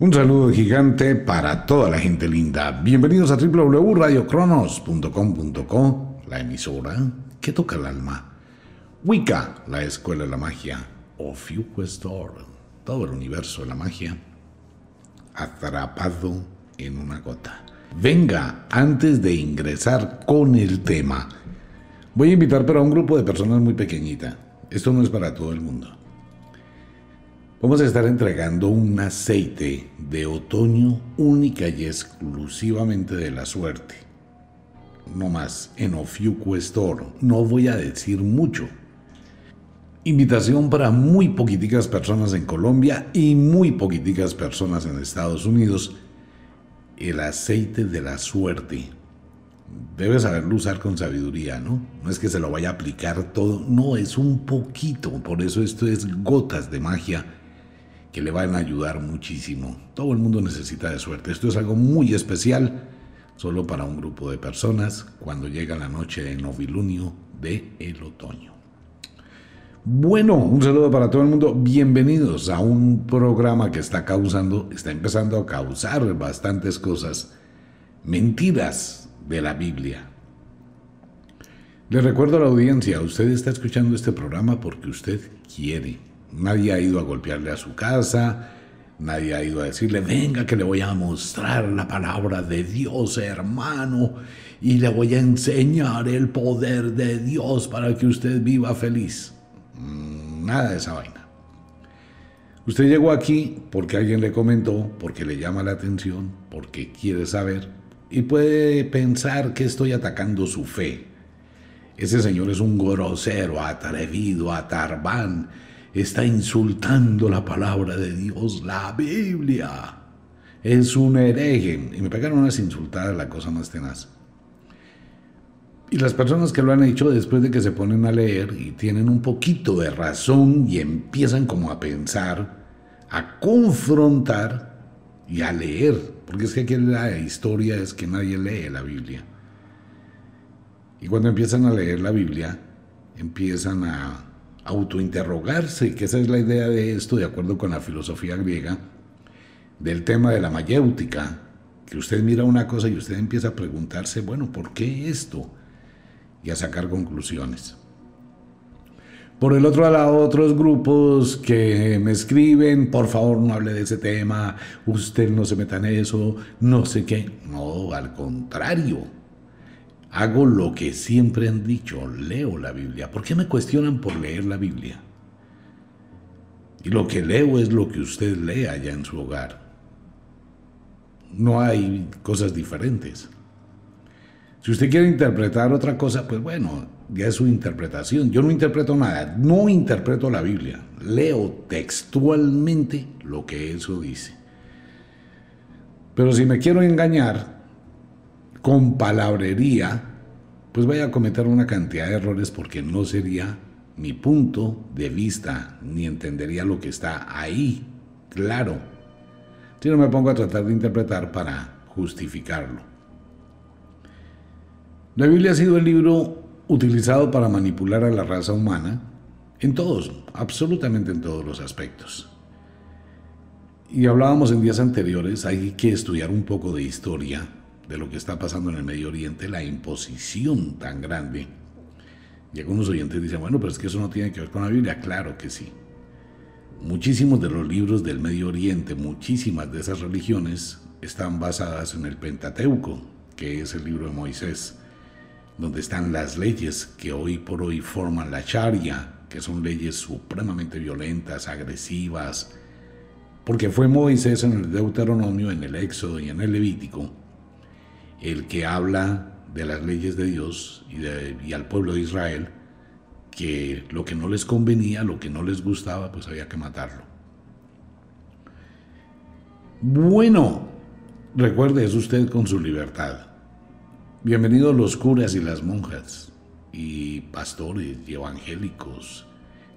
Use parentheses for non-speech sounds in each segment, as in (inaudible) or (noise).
Un saludo gigante para toda la gente linda. Bienvenidos a www.radiocronos.com.co, la emisora que toca el alma. Wicca, la escuela de la magia. Ofiuquestor, todo el universo de la magia atrapado en una gota. Venga, antes de ingresar con el tema, voy a invitar pero a un grupo de personas muy pequeñita. Esto no es para todo el mundo. Vamos a estar entregando un aceite de otoño única y exclusivamente de la suerte. No más, en Ofiuco Store. No voy a decir mucho. Invitación para muy poquiticas personas en Colombia y muy poquiticas personas en Estados Unidos. El aceite de la suerte. Debe saberlo usar con sabiduría, ¿no? No es que se lo vaya a aplicar todo, no, es un poquito. Por eso esto es gotas de magia que le van a ayudar muchísimo. Todo el mundo necesita de suerte. Esto es algo muy especial, solo para un grupo de personas cuando llega la noche de novilunio de el otoño. Bueno, un saludo para todo el mundo. Bienvenidos a un programa que está causando, está empezando a causar bastantes cosas, mentiras de la Biblia. Le recuerdo a la audiencia, usted está escuchando este programa porque usted quiere Nadie ha ido a golpearle a su casa, nadie ha ido a decirle, venga que le voy a mostrar la palabra de Dios, hermano, y le voy a enseñar el poder de Dios para que usted viva feliz. Mm, nada de esa vaina. Usted llegó aquí porque alguien le comentó, porque le llama la atención, porque quiere saber, y puede pensar que estoy atacando su fe. Ese señor es un grosero, atrevido, atarbán, está insultando la palabra de Dios, la Biblia. Es un hereje. Y me pegaron unas insultadas, la cosa más tenaz. Y las personas que lo han hecho después de que se ponen a leer y tienen un poquito de razón y empiezan como a pensar, a confrontar y a leer. Porque es que aquí la historia es que nadie lee la Biblia. Y cuando empiezan a leer la Biblia, empiezan a autointerrogarse, que esa es la idea de esto, de acuerdo con la filosofía griega, del tema de la mayéutica, que usted mira una cosa y usted empieza a preguntarse, bueno, ¿por qué esto? Y a sacar conclusiones. Por el otro lado, otros grupos que me escriben, por favor no hable de ese tema, usted no se meta en eso, no sé qué. No, al contrario, Hago lo que siempre han dicho, leo la Biblia. ¿Por qué me cuestionan por leer la Biblia? Y lo que leo es lo que usted lee allá en su hogar. No hay cosas diferentes. Si usted quiere interpretar otra cosa, pues bueno, ya es su interpretación. Yo no interpreto nada, no interpreto la Biblia. Leo textualmente lo que eso dice. Pero si me quiero engañar, con palabrería, pues vaya a cometer una cantidad de errores porque no sería mi punto de vista, ni entendería lo que está ahí, claro. Si no me pongo a tratar de interpretar para justificarlo. La Biblia ha sido el libro utilizado para manipular a la raza humana en todos, absolutamente en todos los aspectos. Y hablábamos en días anteriores, hay que estudiar un poco de historia de lo que está pasando en el Medio Oriente, la imposición tan grande. Y algunos oyentes dicen, bueno, pero es que eso no tiene que ver con la Biblia. Claro que sí. Muchísimos de los libros del Medio Oriente, muchísimas de esas religiones están basadas en el Pentateuco, que es el libro de Moisés, donde están las leyes que hoy por hoy forman la Sharia, que son leyes supremamente violentas, agresivas, porque fue Moisés en el Deuteronomio, en el Éxodo y en el Levítico, el que habla de las leyes de Dios y, al pueblo de Israel, que lo que no les convenía, lo que no les gustaba, pues había que matarlo. Bueno, recuerde, es usted con su libertad. Bienvenidos los curas y las monjas, y pastores y evangélicos,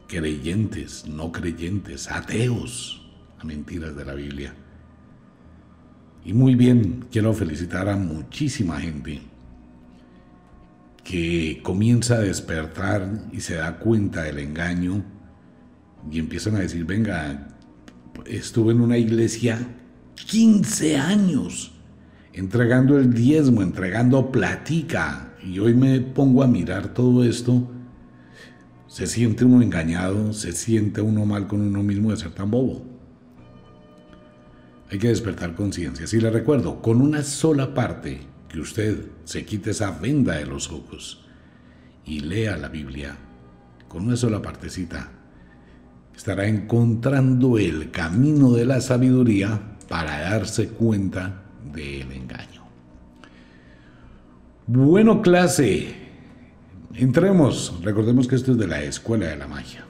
creyentes, no creyentes, ateos a mentiras de la Biblia. Y muy bien, quiero felicitar a muchísima gente que comienza a despertar y se da cuenta del engaño y empiezan a decir, venga, estuve en una iglesia 15 años entregando el diezmo, entregando platica. Y hoy me pongo a mirar todo esto. Se siente uno engañado, se siente uno mal con uno mismo de ser tan bobo. Hay que despertar conciencia. Si le recuerdo, con una sola parte que usted se quite esa venda de los ojos y lea la Biblia, con una sola partecita, estará encontrando el camino de la sabiduría para darse cuenta del engaño. Bueno, clase, entremos. Recordemos que esto es de la Escuela de la Magia.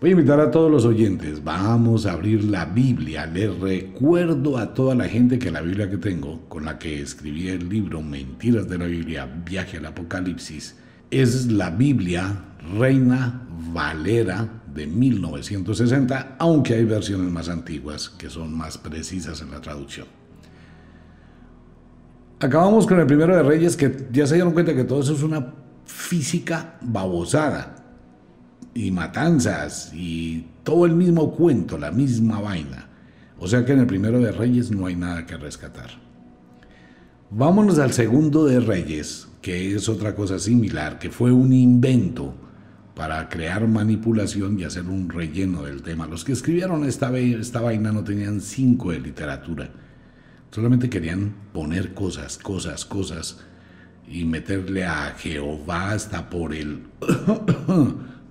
Voy a invitar a todos los oyentes, vamos a abrir la Biblia. Les recuerdo a toda la gente que la Biblia que tengo, con la que escribí el libro Mentiras de la Biblia, Viaje al Apocalipsis, es la Biblia Reina Valera de 1960, aunque hay versiones más antiguas que son más precisas en la traducción. Acabamos con el primero de Reyes, que ya se dieron cuenta que todo eso es una física babosada y matanzas y todo el mismo cuento, la misma vaina. O sea que en el primero de Reyes no hay nada que rescatar. Vámonos al segundo de Reyes, que es otra cosa similar, que fue un invento para crear manipulación y hacer un relleno del tema. Los que escribieron esta, esta vaina no tenían cinco de literatura. Solamente querían poner cosas, cosas, cosas y meterle a Jehová hasta por el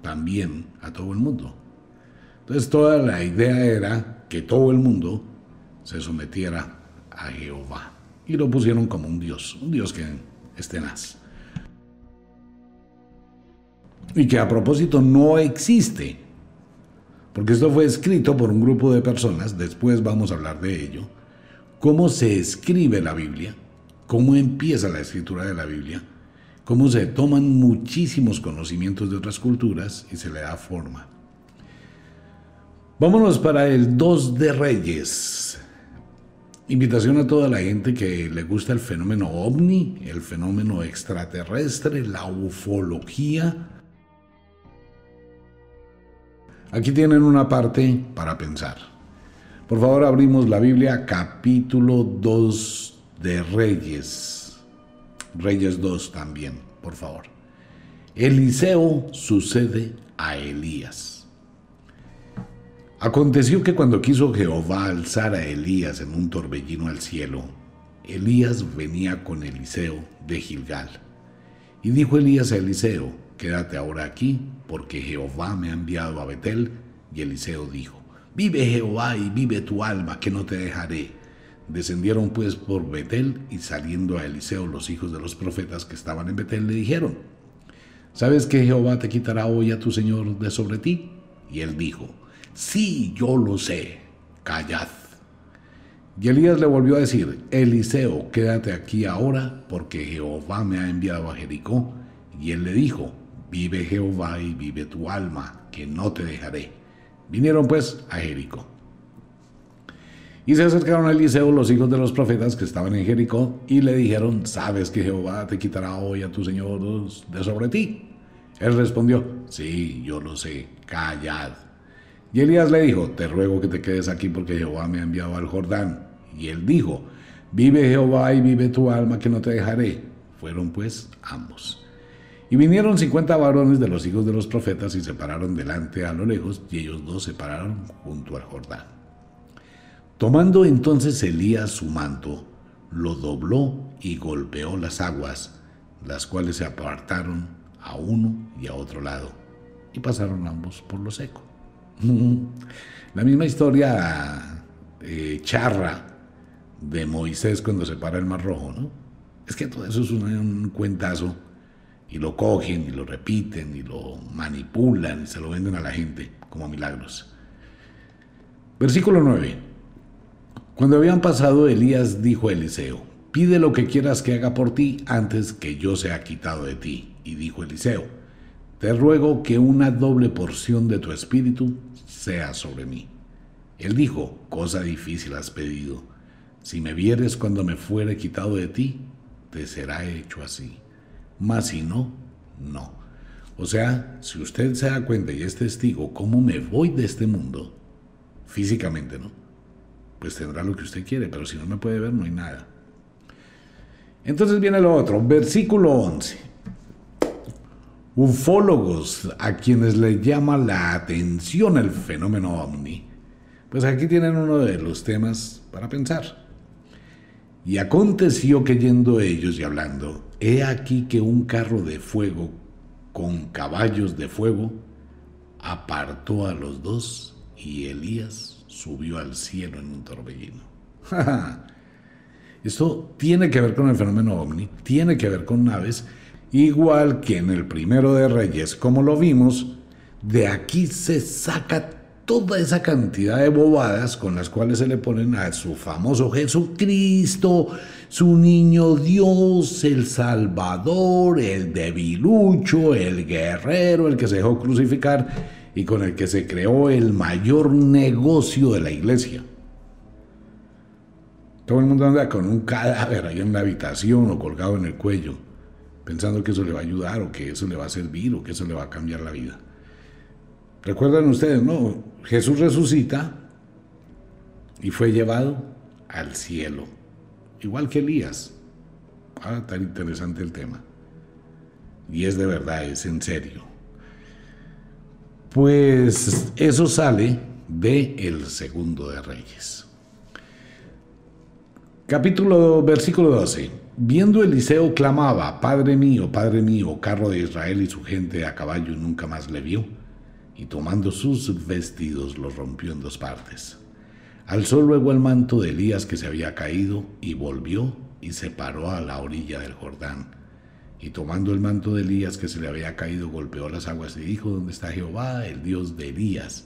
también a todo el mundo. Entonces toda la idea era que todo el mundo se sometiera a Jehová. Y lo pusieron como un Dios, un Dios que es tenaz. Y que a propósito no existe. Porque esto fue escrito por un grupo de personas, después vamos a hablar de ello. Cómo se escribe la Biblia, cómo empieza la escritura de la Biblia cómo se toman muchísimos conocimientos de otras culturas y se le da forma. Vámonos para el 2 de Reyes. Invitación a toda la gente que le gusta el fenómeno ovni, el fenómeno extraterrestre, la ufología. Aquí tienen una parte para pensar. Por favor, abrimos la Biblia, capítulo 2 de Reyes. Reyes 2 también, por favor. Eliseo sucede a Elías. Aconteció que cuando quiso Jehová alzar a Elías en un torbellino al cielo, Elías venía con Eliseo de Gilgal. Y dijo Elías a Eliseo, quédate ahora aquí, porque Jehová me ha enviado a Betel. Y Eliseo dijo, vive Jehová y vive tu alma, que no te dejaré. Descendieron pues por Betel y saliendo a Eliseo los hijos de los profetas que estaban en Betel le dijeron, ¿sabes que Jehová te quitará hoy a tu Señor de sobre ti? Y él dijo, sí, yo lo sé, callad. Y Elías le volvió a decir, Eliseo, quédate aquí ahora, porque Jehová me ha enviado a Jericó. Y él le dijo, vive Jehová y vive tu alma, que no te dejaré. Vinieron pues a Jericó. Y se acercaron a Eliseo los hijos de los profetas que estaban en Jericó y le dijeron, ¿sabes que Jehová te quitará hoy a tu Señor de sobre ti? Él respondió, sí, yo lo sé, callad. Y Elías le dijo, te ruego que te quedes aquí porque Jehová me ha enviado al Jordán. Y él dijo, vive Jehová y vive tu alma que no te dejaré. Fueron pues ambos. Y vinieron cincuenta varones de los hijos de los profetas y se pararon delante a lo lejos, y ellos dos se pararon junto al Jordán. Tomando entonces Elías su manto, lo dobló y golpeó las aguas, las cuales se apartaron a uno y a otro lado, y pasaron ambos por lo seco. (laughs) La misma historia eh, charra de Moisés cuando se para el Mar Rojo, ¿no? Es que todo eso es un, un cuentazo y lo cogen y lo repiten y lo manipulan y se lo venden a la gente como milagros. Versículo 9. Cuando habían pasado, Elías dijo a Eliseo, pide lo que quieras que haga por ti antes que yo sea quitado de ti. Y dijo Eliseo, te ruego que una doble porción de tu espíritu sea sobre mí. Él dijo, cosa difícil has pedido. Si me vieres cuando me fuere quitado de ti, te será hecho así. Mas si no, no. O sea, si usted se da cuenta y es testigo cómo me voy de este mundo, físicamente, ¿no? Pues tendrá lo que usted quiere, pero si no me puede ver, no hay nada. Entonces viene lo otro, versículo 11. Ufólogos a quienes les llama la atención el fenómeno ovni. Pues aquí tienen uno de los temas para pensar. Y aconteció que yendo ellos y hablando, he aquí que un carro de fuego con caballos de fuego apartó a los dos y Elías subió al cielo en un torbellino. (laughs) Esto tiene que ver con el fenómeno ovni, tiene que ver con naves, igual que en el primero de Reyes, como lo vimos, de aquí se saca toda esa cantidad de bobadas con las cuales se le ponen a su famoso Jesucristo, su niño Dios, el Salvador, el debilucho, el guerrero, el que se dejó crucificar y con el que se creó el mayor negocio de la iglesia. Todo el mundo anda con un cadáver ahí en la habitación o colgado en el cuello, pensando que eso le va a ayudar o que eso le va a servir o que eso le va a cambiar la vida. Recuerdan ustedes, ¿no? Jesús resucita y fue llevado al cielo, igual que Elías. Ah, tan interesante el tema. Y es de verdad, es en serio. Pues eso sale de el segundo de Reyes. Capítulo, versículo 12. Viendo Eliseo clamaba, Padre mío, Padre mío, carro de Israel y su gente a caballo nunca más le vio y tomando sus vestidos los rompió en dos partes. Alzó luego el manto de Elías que se había caído y volvió y se paró a la orilla del Jordán. Y tomando el manto de Elías que se le había caído, golpeó las aguas y dijo, ¿dónde está Jehová, el Dios de Elías?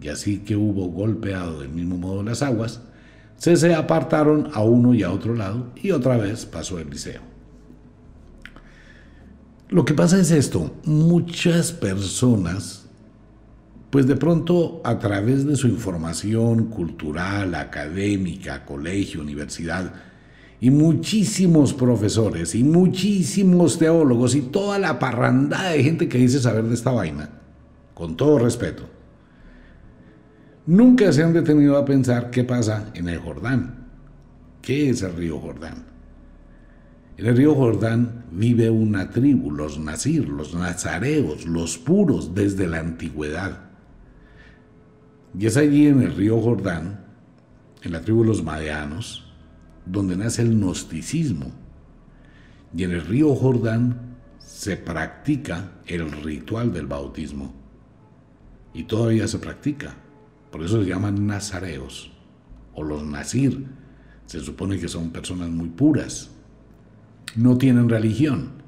Y así que hubo golpeado del mismo modo las aguas, se se apartaron a uno y a otro lado y otra vez pasó Eliseo. Lo que pasa es esto, muchas personas pues de pronto a través de su información cultural, académica, colegio, universidad, y muchísimos profesores y muchísimos teólogos y toda la parrandada de gente que dice saber de esta vaina, con todo respeto, nunca se han detenido a pensar qué pasa en el Jordán. ¿Qué es el río Jordán? En el río Jordán vive una tribu, los nazir, los nazareos, los puros, desde la antigüedad. Y es allí en el río Jordán, en la tribu de los Madeanos, donde nace el gnosticismo. Y en el río Jordán se practica el ritual del bautismo. Y todavía se practica. Por eso se llaman nazareos o los nazir. Se supone que son personas muy puras. No tienen religión.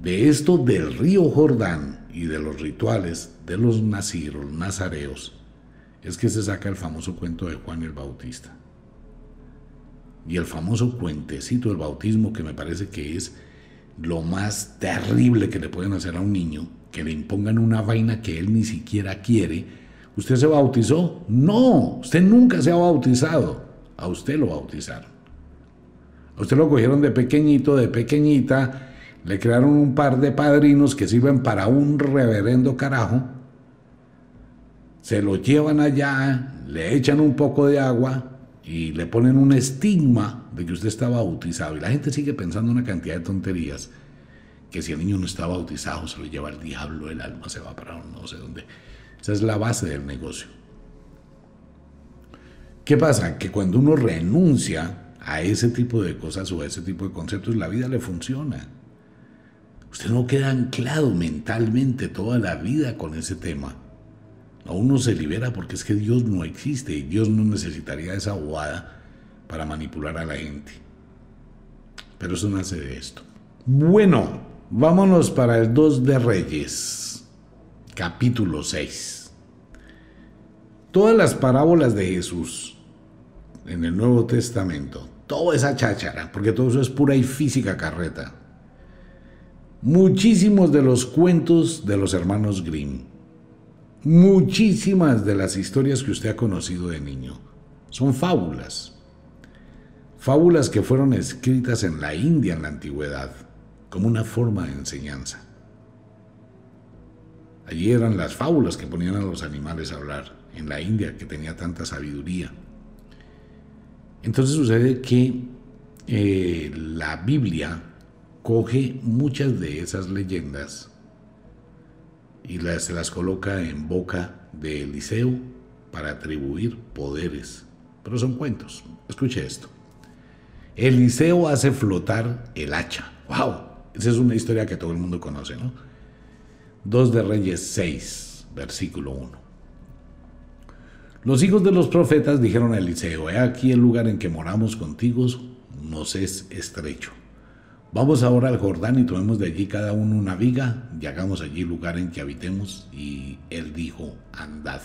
De esto del río Jordán y de los rituales de los nazir, los nazareos, es que se saca el famoso cuento de Juan el Bautista. Y el famoso cuentecito del bautismo que me parece que es lo más terrible que le pueden hacer a un niño, que le impongan una vaina que él ni siquiera quiere. ¿Usted se bautizó? No, usted nunca se ha bautizado. A usted lo bautizaron. A usted lo cogieron de pequeñito, de pequeñita, le crearon un par de padrinos que sirven para un reverendo carajo se lo llevan allá, le echan un poco de agua y le ponen un estigma de que usted está bautizado. Y la gente sigue pensando una cantidad de tonterías, que si el niño no está bautizado se lo lleva el diablo, el alma se va para no sé dónde. Esa es la base del negocio. ¿Qué pasa? Que cuando uno renuncia a ese tipo de cosas o a ese tipo de conceptos, la vida le funciona. Usted no queda anclado mentalmente toda la vida con ese tema. A uno se libera porque es que Dios no existe y Dios no necesitaría esa bobada para manipular a la gente. Pero eso nace de esto. Bueno, vámonos para el 2 de Reyes, capítulo 6. Todas las parábolas de Jesús en el Nuevo Testamento, toda esa cháchara, porque todo eso es pura y física carreta. Muchísimos de los cuentos de los hermanos Grimm Muchísimas de las historias que usted ha conocido de niño son fábulas. Fábulas que fueron escritas en la India en la antigüedad como una forma de enseñanza. Allí eran las fábulas que ponían a los animales a hablar, en la India que tenía tanta sabiduría Entonces sucede que eh, la Biblia coge muchas de esas leyendas y se las coloca en boca de Eliseo para atribuir poderes. Pero son cuentos. Escuche esto. Eliseo hace flotar el hacha. ¡Wow! Esa es una historia que todo el mundo conoce, ¿no? 2 de Reyes 6, versículo 1. Los hijos de los profetas dijeron a Eliseo, he aquí el lugar en que moramos contigo nos es estrecho. Vamos ahora al Jordán y tomemos de allí cada uno una viga y hagamos allí lugar en que habitemos. Y él dijo, andad.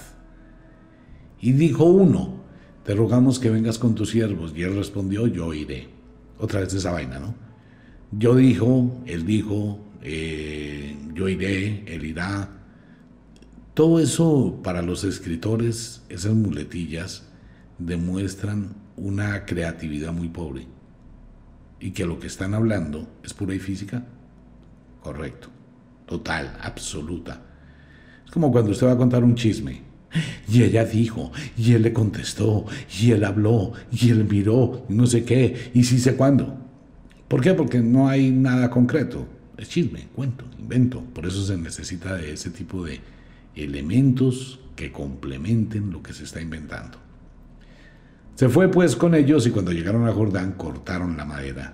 Y dijo uno, te rogamos que vengas con tus siervos. Y él respondió, yo iré. Otra vez esa vaina, ¿no? Yo dijo, él dijo, eh, yo iré, él irá. Todo eso para los escritores, esas muletillas, demuestran una creatividad muy pobre y que lo que están hablando es pura y física, correcto, total, absoluta. Es como cuando usted va a contar un chisme. Y ella dijo, y él le contestó, y él habló, y él miró, y no sé qué, y sí sé cuándo. ¿Por qué? Porque no hay nada concreto. Es chisme, cuento, invento. Por eso se necesita de ese tipo de elementos que complementen lo que se está inventando. Se fue pues con ellos y cuando llegaron a Jordán cortaron la madera.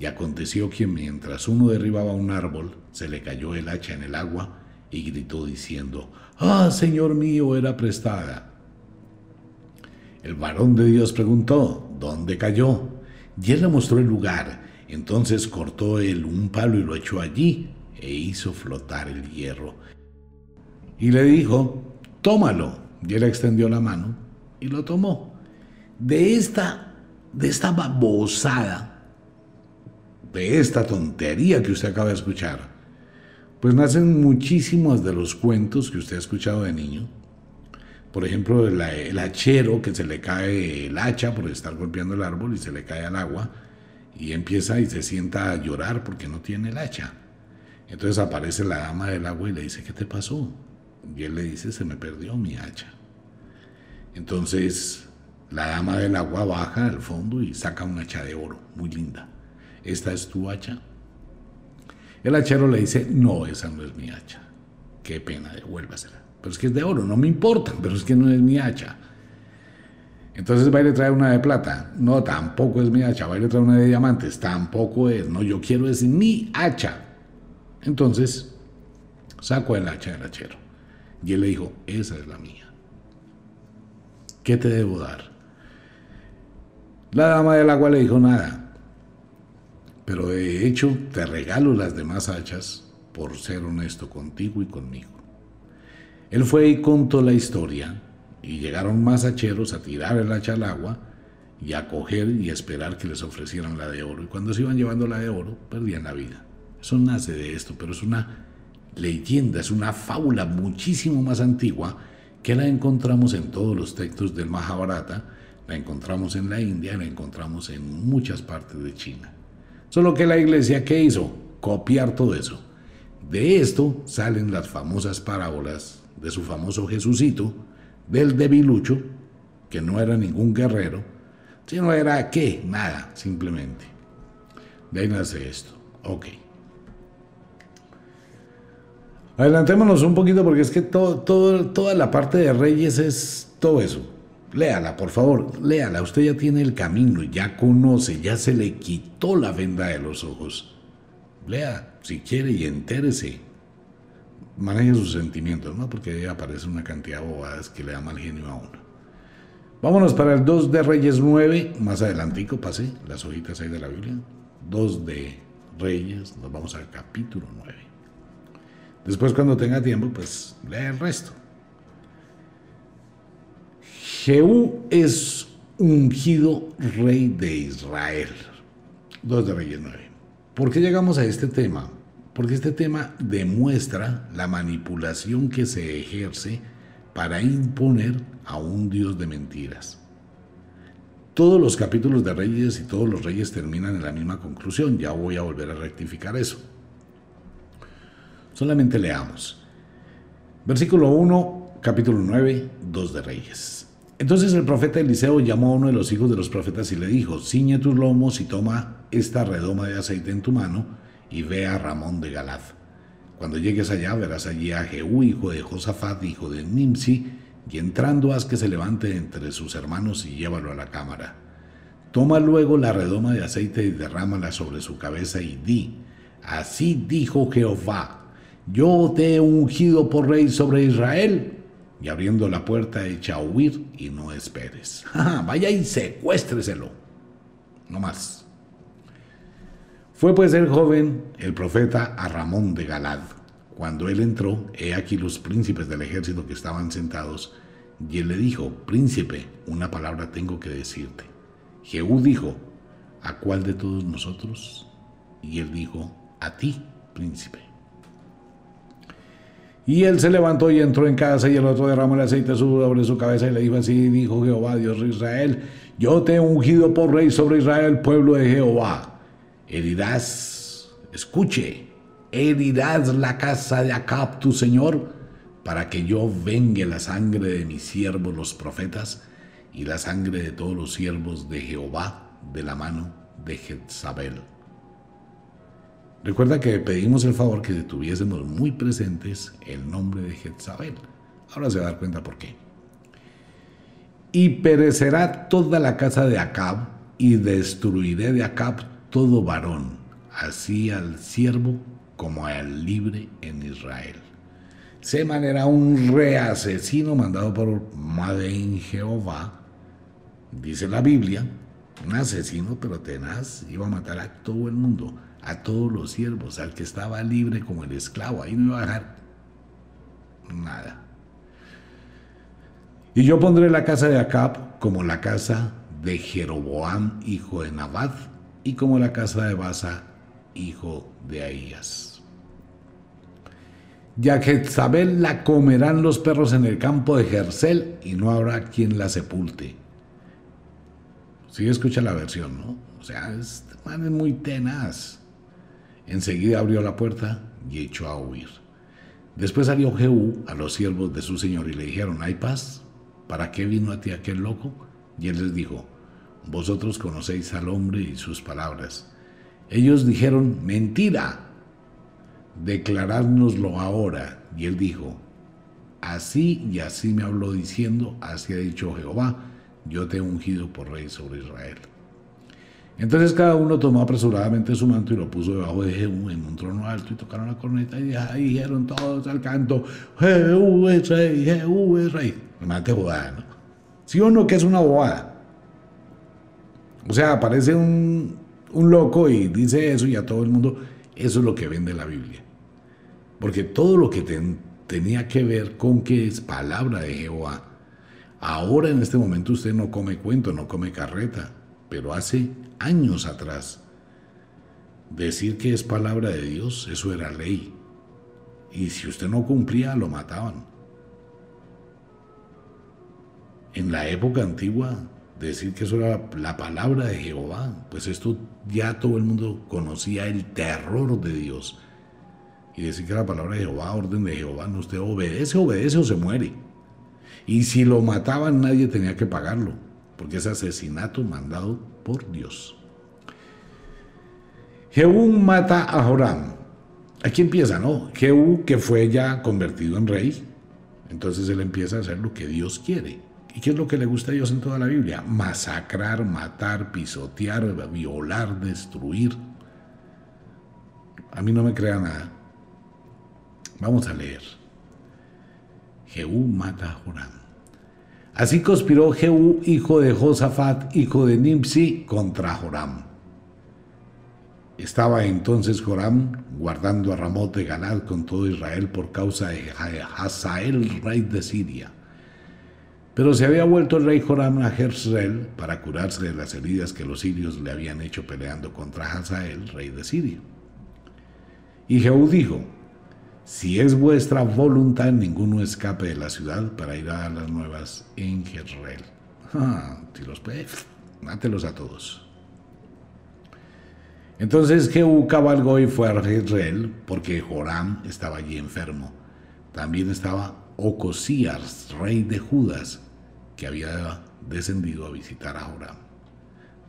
Y aconteció que mientras uno derribaba un árbol, se le cayó el hacha en el agua y gritó diciendo, Ah, Señor mío, era prestada. El varón de Dios preguntó, ¿dónde cayó? Y él le mostró el lugar. Entonces cortó él un palo y lo echó allí e hizo flotar el hierro. Y le dijo, tómalo. Y él extendió la mano y lo tomó de esta, de esta babosada, de esta tontería que usted acaba de escuchar, pues nacen muchísimos de los cuentos que usted ha escuchado de niño. Por ejemplo, el, el hachero que se le cae el hacha por estar golpeando el árbol y se le cae al agua y empieza y se sienta a llorar porque no tiene el hacha. Entonces aparece la dama del agua y le dice, ¿qué te pasó? Y él le dice, se me perdió mi hacha. Entonces la dama del agua baja al fondo y saca un hacha de oro, muy linda. ¿Esta es tu hacha? El hachero le dice, no, esa no es mi hacha. Qué pena, devuélvasela. Pero es que es de oro, no me importa, pero es que no es mi hacha. Entonces va y le trae una de plata. No, tampoco es mi hacha. Va y le trae una de diamantes. Tampoco es. No, yo quiero es mi hacha. Entonces sacó el hacha del hachero. Y él le dijo, esa es la mía. ¿Qué te debo dar? La dama del agua le dijo nada, pero de hecho te regalo las demás hachas por ser honesto contigo y conmigo. Él fue y contó la historia y llegaron más hacheros a tirar el hacha al agua y a coger y esperar que les ofrecieran la de oro. Y cuando se iban llevando la de oro, perdían la vida. Eso nace de esto, pero es una leyenda, es una fábula muchísimo más antigua que la encontramos en todos los textos del Mahabharata la encontramos en la India, la encontramos en muchas partes de China. Solo que la iglesia, ¿qué hizo? Copiar todo eso. De esto salen las famosas parábolas de su famoso Jesucito, del debilucho, que no era ningún guerrero, sino era qué, nada, simplemente. De ahí esto. Ok. Adelantémonos un poquito porque es que todo, toda la parte de reyes es todo eso. Léala, por favor, léala. Usted ya tiene el camino, ya conoce, ya se le quitó la venda de los ojos. Lea, si quiere, y entérese. Maneje sus sentimientos, ¿no? Porque ahí aparece una cantidad de bobadas que le da mal genio a uno. Vámonos para el 2 de Reyes 9, más adelantico, pase las hojitas ahí de la Biblia. 2 de Reyes, nos vamos al capítulo 9. Después cuando tenga tiempo, pues lea el resto. Jehú es ungido rey de Israel. Dos de Reyes 9. ¿Por qué llegamos a este tema? Porque este tema demuestra la manipulación que se ejerce para imponer a un Dios de mentiras. Todos los capítulos de Reyes y todos los reyes terminan en la misma conclusión. Ya voy a volver a rectificar eso. Solamente leamos. Versículo 1, capítulo 9, 2 de Reyes. Entonces el profeta Eliseo llamó a uno de los hijos de los profetas y le dijo, ciñe tus lomos y toma esta redoma de aceite en tu mano y ve a Ramón de Galad. Cuando llegues allá verás allí a Jehú, hijo de Josafat, hijo de Nimsi, y entrando haz que se levante entre sus hermanos y llévalo a la cámara. Toma luego la redoma de aceite y derrámala sobre su cabeza y di, así dijo Jehová, yo te he ungido por rey sobre Israel y abriendo la puerta echa a huir y no esperes. (laughs) Vaya y secuéstreselo. No más. Fue pues el joven, el profeta, a Ramón de Galad. Cuando él entró, he aquí los príncipes del ejército que estaban sentados, y él le dijo, príncipe, una palabra tengo que decirte. Jehú dijo, ¿a cuál de todos nosotros? Y él dijo, a ti, príncipe. Y él se levantó y entró en casa y el otro derramó el aceite sobre su cabeza y le dijo así, dijo Jehová, Dios de Israel, yo te he ungido por rey sobre Israel, pueblo de Jehová. Herirás, escuche, herirás la casa de Acab, tu señor, para que yo vengue la sangre de mis siervos los profetas y la sangre de todos los siervos de Jehová de la mano de Jezabel. Recuerda que pedimos el favor que tuviésemos muy presentes el nombre de Jezabel. Ahora se va a dar cuenta por qué. Y perecerá toda la casa de Acab, y destruiré de Acab todo varón, así al siervo como al libre en Israel. Se manera un reasesino mandado por Madén Jehová, dice la Biblia, un asesino pero tenaz, iba a matar a todo el mundo a todos los siervos, al que estaba libre como el esclavo, ahí no iba a dejar nada. Y yo pondré la casa de Acab como la casa de Jeroboam, hijo de Nabat, y como la casa de Basa, hijo de Ahías. Ya que Jezabel la comerán los perros en el campo de Jercel y no habrá quien la sepulte. Sí, escucha la versión, ¿no? O sea, este man es muy tenaz. Enseguida abrió la puerta y echó a huir. Después salió Jehú a los siervos de su señor y le dijeron, ¿hay paz? ¿Para qué vino a ti aquel loco? Y él les dijo, vosotros conocéis al hombre y sus palabras. Ellos dijeron, mentira, declarárnoslo ahora. Y él dijo, así y así me habló diciendo, así ha dicho Jehová, yo te he ungido por rey sobre Israel. Entonces cada uno tomó apresuradamente su manto y lo puso debajo de Jehú en un trono alto y tocaron la corneta y dijeron todos al canto, Jehú es rey, Jehú es rey. Mate bobada, ¿no? ¿Sí o no que es una bobada? O sea, aparece un, un loco y dice eso y a todo el mundo, eso es lo que vende la Biblia. Porque todo lo que tenía que ver con que es palabra de Jehová, ahora en este momento usted no come cuento, no come carreta, pero hace años atrás. Decir que es palabra de Dios, eso era ley. Y si usted no cumplía, lo mataban. En la época antigua, decir que eso era la palabra de Jehová, pues esto ya todo el mundo conocía el terror de Dios. Y decir que la palabra de Jehová, orden de Jehová, no usted obedece, obedece o se muere. Y si lo mataban, nadie tenía que pagarlo, porque es asesinato mandado por Dios. Jehú mata a Joram. Aquí empieza, ¿no? Jehú, que fue ya convertido en rey, entonces él empieza a hacer lo que Dios quiere. ¿Y qué es lo que le gusta a Dios en toda la Biblia? Masacrar, matar, pisotear, violar, destruir. A mí no me crea nada. Vamos a leer. Jehú mata a Joram. Así conspiró Jehú, hijo de Josafat, hijo de Nimsi, contra Joram. Estaba entonces Joram guardando a Ramot de Galad con todo Israel por causa de Hazael, rey de Siria. Pero se había vuelto el rey Joram a Jezreel para curarse de las heridas que los sirios le habían hecho peleando contra Hazael, rey de Siria. Y Jehú dijo, si es vuestra voluntad, ninguno escape de la ciudad para ir a las nuevas en Jezreel. Ah, si los puede, mátelos a todos. Entonces Jehú cabalgó y fue a Jezreel porque Joram estaba allí enfermo. También estaba Ocosías, rey de Judas, que había descendido a visitar a Joram.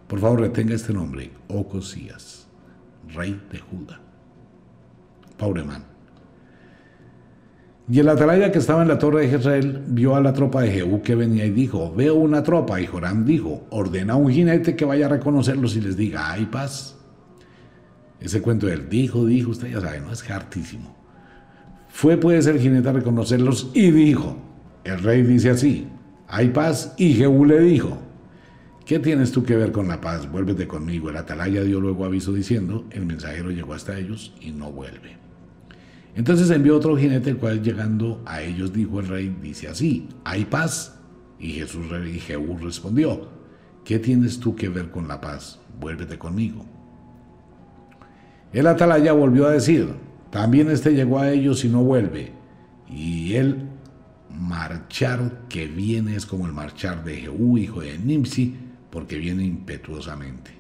Por favor, retenga este nombre, Ocosías, rey de Judá. Pobre man. Y el atalaya que estaba en la torre de Israel vio a la tropa de Jehú que venía y dijo, veo una tropa. Y Joram dijo, ordena a un jinete que vaya a reconocerlos y les diga, hay paz. Ese cuento del dijo, dijo, usted ya sabe, no es hartísimo. Fue pues el jinete a reconocerlos y dijo, el rey dice así, hay paz. Y Jehú le dijo, ¿qué tienes tú que ver con la paz? Vuélvete conmigo. El atalaya dio luego aviso diciendo, el mensajero llegó hasta ellos y no vuelve. Entonces envió otro jinete, el cual llegando a ellos dijo el rey, dice así, hay paz. Y Jesús y Jehú respondió, ¿qué tienes tú que ver con la paz? Vuélvete conmigo. El atalaya volvió a decir, también este llegó a ellos y no vuelve. Y él marchar que viene es como el marchar de Jehú, hijo de Nimsi, porque viene impetuosamente.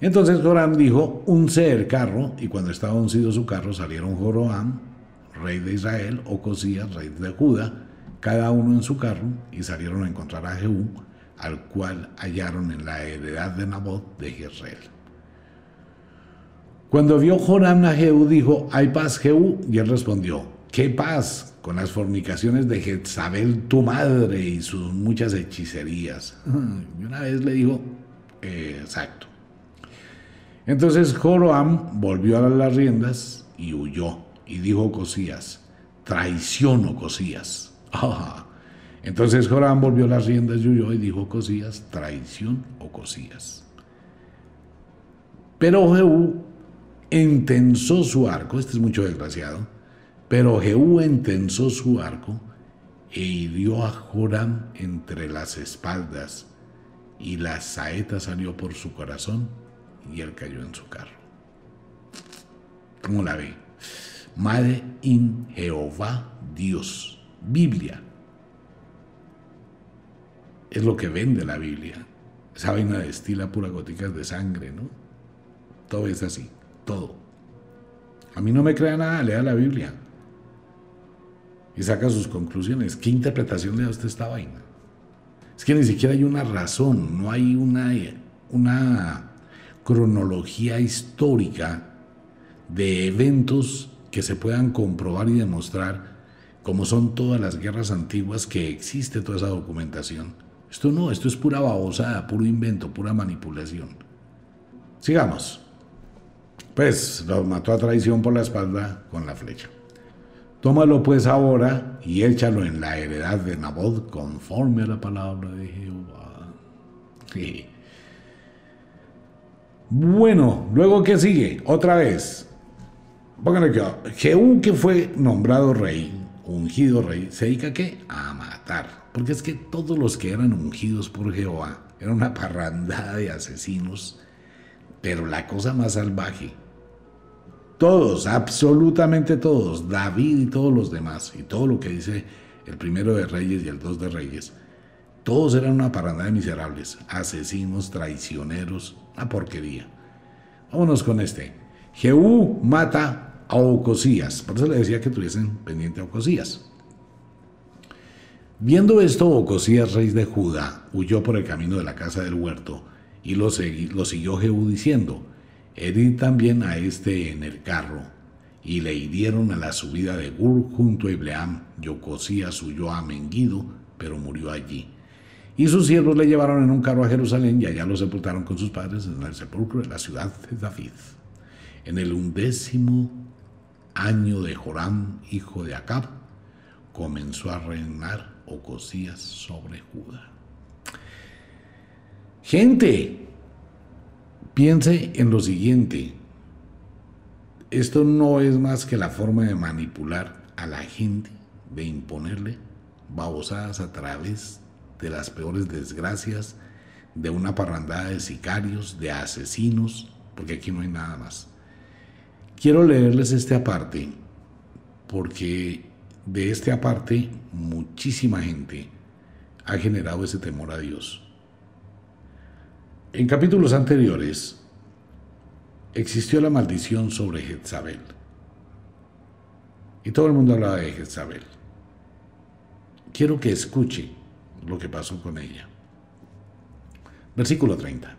Entonces Joram dijo, unce el carro, y cuando estaba uncido su carro salieron Joroam, rey de Israel, Ocosías, rey de Judá, cada uno en su carro, y salieron a encontrar a Jehú, al cual hallaron en la heredad de Nabot de Jezreel. Cuando vio Joram a Jehú, dijo, ¿hay paz, Jehú? Y él respondió, ¿qué paz? Con las fornicaciones de Jezabel, tu madre, y sus muchas hechicerías. (laughs) Y una vez le dijo, eh, exacto. Entonces Joram volvió a las riendas y huyó. Y dijo Cosías, traiciono Cosías. (laughs) Entonces Joram volvió a las riendas y huyó y dijo Cosías, traición o Cosías. Pero Jehú entensó su arco, este es mucho desgraciado, pero Jehú entensó su arco e hirió a Joram entre las espaldas, y la saeta salió por su corazón, y él cayó en su carro. ¿Cómo la ve? Madre in Jehová Dios. Biblia. Es lo que vende la Biblia. Esa vaina destila pura goticas de sangre, ¿no? Todo es así todo. A mí no me crea nada, lea la Biblia. Y saca sus conclusiones. ¿Qué interpretación le da usted a esta vaina? Es que ni siquiera hay una razón, no hay una, una cronología histórica de eventos que se puedan comprobar y demostrar como son todas las guerras antiguas que existe toda esa documentación. Esto no, esto es pura babosada, puro invento, pura manipulación. Sigamos. Pues lo mató a traición por la espalda con la flecha. Tómalo pues ahora y échalo en la heredad de Nabot conforme a la palabra de Jehová. (laughs) Bueno, luego que sigue, otra vez. Pónganle que Jehú que fue nombrado rey, ungido rey, se dedica qué? A matar. Porque es que todos los que eran ungidos por Jehová eran una parrandada de asesinos, pero la cosa más salvaje todos, absolutamente todos, David y todos los demás, y todo lo que dice el primero de Reyes y el dos de Reyes, todos eran una parranda de miserables, asesinos, traicioneros, una porquería. Vámonos con este. Jehú mata a Ocosías, por eso le decía que tuviesen pendiente a Ocosías. Viendo esto, Ocosías, rey de Judá, huyó por el camino de la casa del huerto, y lo, siguió Jehú diciendo, herí también a este en el carro, y le hirieron a la subida de Gur junto a Ibleam. Yocosías huyó a Menguido, pero murió allí. Y sus siervos le llevaron en un carro a Jerusalén y allá lo sepultaron con sus padres en el sepulcro de la ciudad de David. En el undécimo año de Joram, hijo de Acab, comenzó a reinar Ocosías sobre Judá. Gente, Piense en lo siguiente. Esto no es más que la forma de manipular a la gente, de imponerle babosadas a través de las peores desgracias, de una parrandada de sicarios, de asesinos, porque aquí no hay nada más. Quiero leerles este aparte, porque de este aparte muchísima gente ha generado ese temor a Dios. En capítulos anteriores existió la maldición sobre Jezabel. Y todo el mundo hablaba de Jezabel. Quiero que escuche lo que pasó con ella. Versículo 30.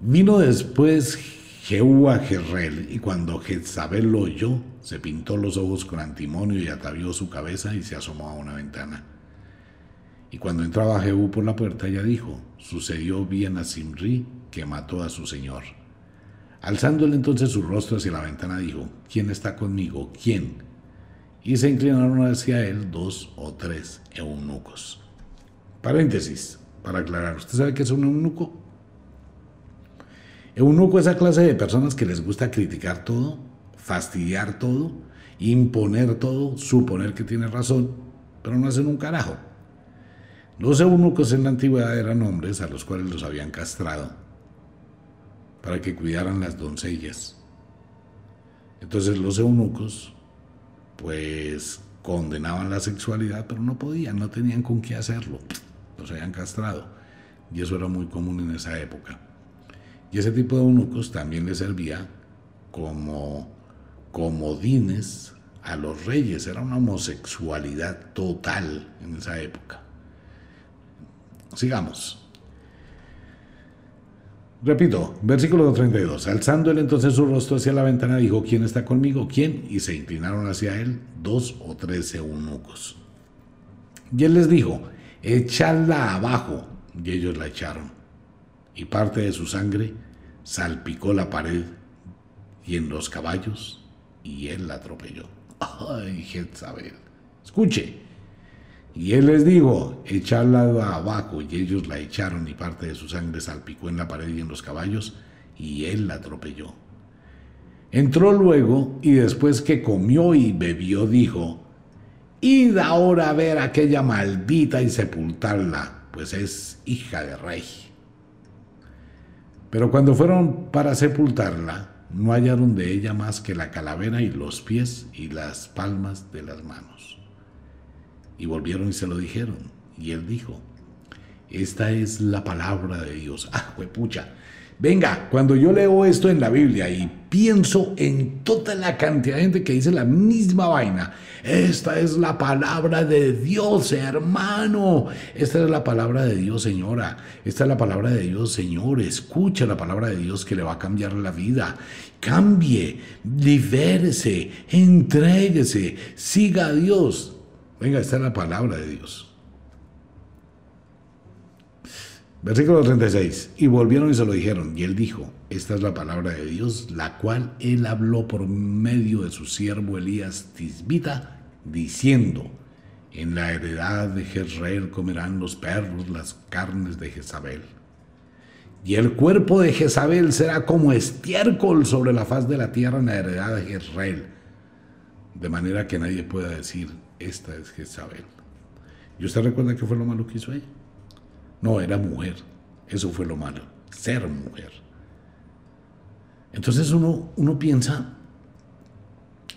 Vino después Jehú a Jezreel, y cuando Jezabel lo oyó, se pintó los ojos con antimonio y atavió su cabeza y se asomó a una ventana. Y cuando entraba Jehú por la puerta, ella dijo, sucedió bien a Simri, que mató a su señor. Alzándole entonces su rostro hacia la ventana, dijo, ¿quién está conmigo? ¿Quién? Y se inclinaron hacia él dos o tres eunucos. Paréntesis, para aclarar, ¿usted sabe qué es un eunuco? Eunuco es esa clase de personas que les gusta criticar todo, fastidiar todo, imponer todo, suponer que tiene razón, pero no hacen un carajo. Los eunucos en la antigüedad eran hombres a los cuales los habían castrado para que cuidaran las doncellas. Entonces los eunucos pues condenaban la sexualidad, pero no podían, no tenían con qué hacerlo. Los habían castrado. Y eso era muy común en esa época. Y ese tipo de eunucos también le servía como comodines a los reyes. Era una homosexualidad total en esa época. Sigamos. Repito, versículo 32. Alzando él entonces su rostro hacia la ventana, dijo, ¿quién está conmigo? ¿Quién? Y se inclinaron hacia él dos o tres eunucos. Y él les dijo, echadla abajo. Y ellos la echaron y parte de su sangre salpicó la pared y en los caballos y él la atropelló. Ay, Jezabel. Escuche. Y él les dijo, echadla abajo, y ellos la echaron, y parte de su sangre salpicó en la pared y en los caballos, y él la atropelló. Entró luego, y después que comió y bebió, dijo, Id ahora a ver a aquella maldita y sepultarla, pues es hija de rey. Pero cuando fueron para sepultarla, no hallaron de ella más que la calavera y los pies y las palmas de las manos. Y volvieron y se lo dijeron. Y él dijo, esta es la palabra de Dios. Ah. Venga, cuando yo leo esto en la Biblia y pienso en toda la cantidad de gente que dice la misma vaina, esta es la palabra de Dios, hermano. Esta es la palabra de Dios, señora. Esta es la palabra de Dios, señor. Escucha la palabra de Dios que le va a cambiar la vida. Cambie, libérese, entréguese, siga a Dios. Venga, esta es la palabra de Dios. Versículo 36. Y volvieron y se lo dijeron. Y él dijo, esta es la palabra de Dios, la cual él habló por medio de su siervo Elías Tisbita, diciendo, en la heredad de Jezreel comerán los perros las carnes de Jezabel. Y el cuerpo de Jezabel será como estiércol sobre la faz de la tierra en la heredad de Jezreel. De manera que nadie pueda decir, esta es Jezabel. ¿Y usted recuerda qué fue lo malo que hizo ella? No, era mujer. Eso fue lo malo, ser mujer. Entonces uno, uno piensa,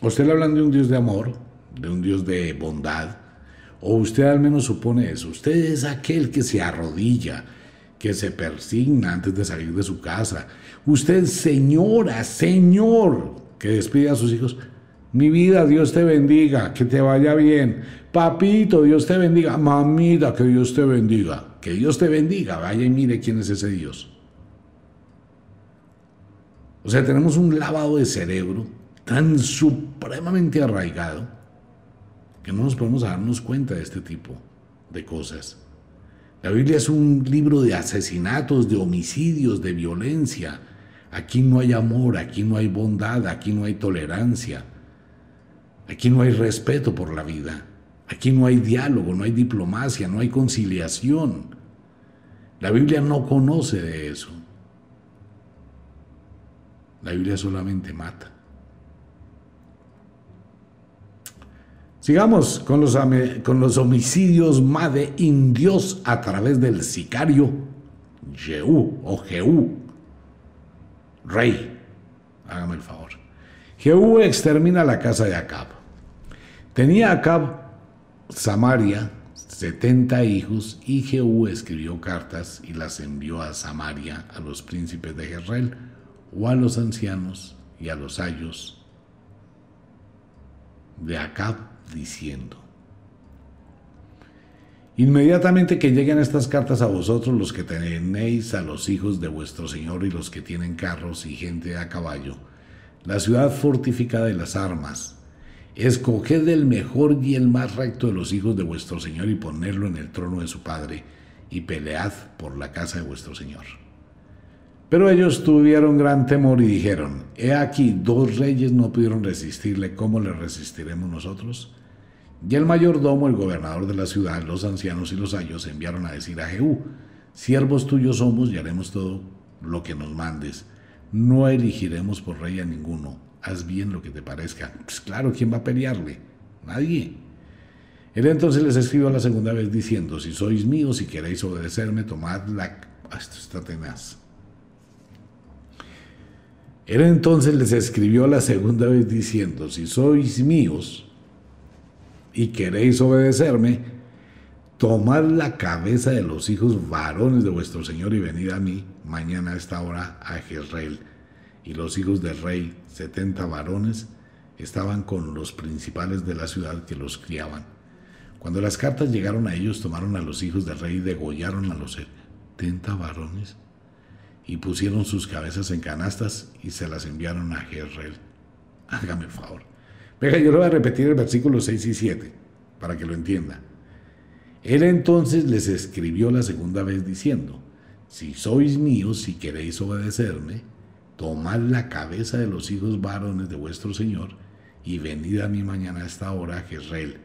usted le hablan de un Dios de amor, de un Dios de bondad, o usted al menos supone eso. Usted es aquel que se arrodilla, que se persigna antes de salir de su casa. Usted, señora, señor, que despide a sus hijos. Mi vida, Dios te bendiga, que te vaya bien. Papito, Dios te bendiga. Mamita, que Dios te bendiga. Que Dios te bendiga. Vaya y mire quién es ese Dios. O sea, tenemos un lavado de cerebro tan supremamente arraigado que no nos podemos darnos cuenta de este tipo de cosas. La Biblia es un libro de asesinatos, de homicidios, de violencia. Aquí no hay amor, aquí no hay bondad, aquí no hay tolerancia, aquí no hay respeto por la vida, aquí no hay diálogo, no hay diplomacia, no hay conciliación. La Biblia no conoce de eso. La Biblia solamente mata. Sigamos con los, con los homicidios Made indios a través del sicario Jehú o Jehú, rey. Hágame el favor. Jehú extermina la casa de Acab. Tenía Acab Samaria 70 hijos y Jehú escribió cartas y las envió a Samaria a los príncipes de Jezreel o a los ancianos y a los ayos de Acab diciendo, Inmediatamente que lleguen estas cartas a vosotros, los que tenéis a los hijos de vuestro Señor y los que tienen carros y gente a caballo, la ciudad fortificada de las armas, escoged el mejor y el más recto de los hijos de vuestro Señor y ponedlo en el trono de su Padre, y pelead por la casa de vuestro Señor. Pero ellos tuvieron gran temor y dijeron, He aquí, dos reyes no pudieron resistirle, ¿cómo le resistiremos nosotros? Y el mayordomo, el gobernador de la ciudad, los ancianos y los ayos enviaron a decir a Jehú, siervos tuyos somos y haremos todo lo que nos mandes. No elegiremos por rey a ninguno. Haz bien lo que te parezca. Pues claro, ¿quién va a pelearle? Nadie. Él entonces les escribió la segunda vez diciendo, si sois míos y queréis obedecerme, tomad la... Ah, esto está tenaz. Él entonces les escribió la segunda vez diciendo, si sois míos y queréis obedecerme, tomad la cabeza de los hijos varones de vuestro Señor y venid a mí mañana a esta hora a Jezreel. Y los hijos del rey, setenta varones, estaban con los principales de la ciudad que los criaban. Cuando las cartas llegaron a ellos, tomaron a los hijos del rey y degollaron a los setenta varones y pusieron sus cabezas en canastas y se las enviaron a Jezreel. Hágame el favor. Venga, yo le voy a repetir el versículo 6 y 7 para que lo entienda. Él entonces les escribió la segunda vez diciendo, si sois míos y queréis obedecerme, tomad la cabeza de los hijos varones de vuestro Señor y venid a mí mañana a esta hora a Jezreel.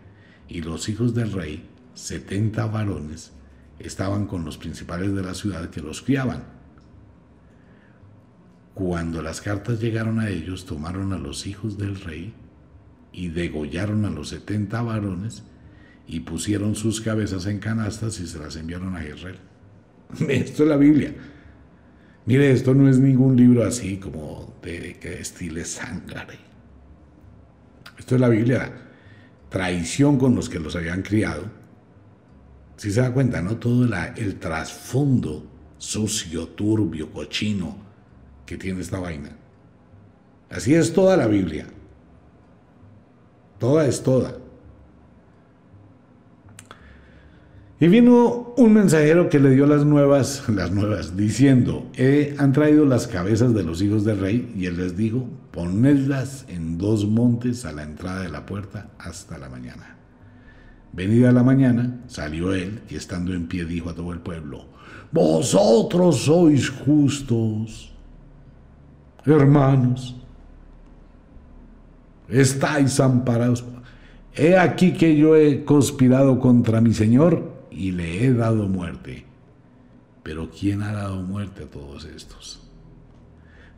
Y los hijos del rey, setenta varones, estaban con los principales de la ciudad que los criaban cuando las cartas llegaron a ellos, tomaron a los hijos del rey y degollaron a los setenta varones y pusieron sus cabezas en canastas y se las enviaron a Israel. (laughs) Esto es la Biblia. Mire, esto no es ningún libro así como de que estile sangre. Esto es la Biblia, traición con los que los habían criado. Si se da cuenta, ¿no? Todo el trasfondo sucio, turbio, cochino, que tiene esta vaina. Así es toda la Biblia. Toda es toda. Y vino un mensajero que le dio las nuevas, (laughs) las nuevas, diciendo, han traído las cabezas de los hijos del rey, y él les dijo, ponedlas en dos montes a la entrada de la puerta hasta la mañana. Venida la mañana, salió él, y estando en pie dijo a todo el pueblo, vosotros sois justos hermanos, estáis amparados. He aquí que yo he conspirado contra mi Señor y le he dado muerte. Pero ¿quién ha dado muerte a todos estos?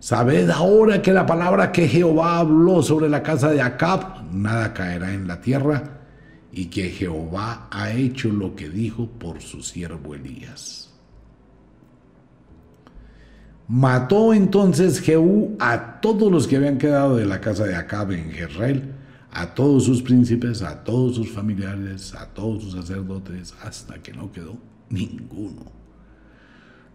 Sabed ahora que la palabra que Jehová habló sobre la casa de Acab, nada caerá en la tierra, y que Jehová ha hecho lo que dijo por su siervo Elías. Mató entonces Jehú a todos los que habían quedado de la casa de Acabe en Jezreel, a todos sus príncipes, a todos sus familiares, a todos sus sacerdotes, hasta que no quedó ninguno.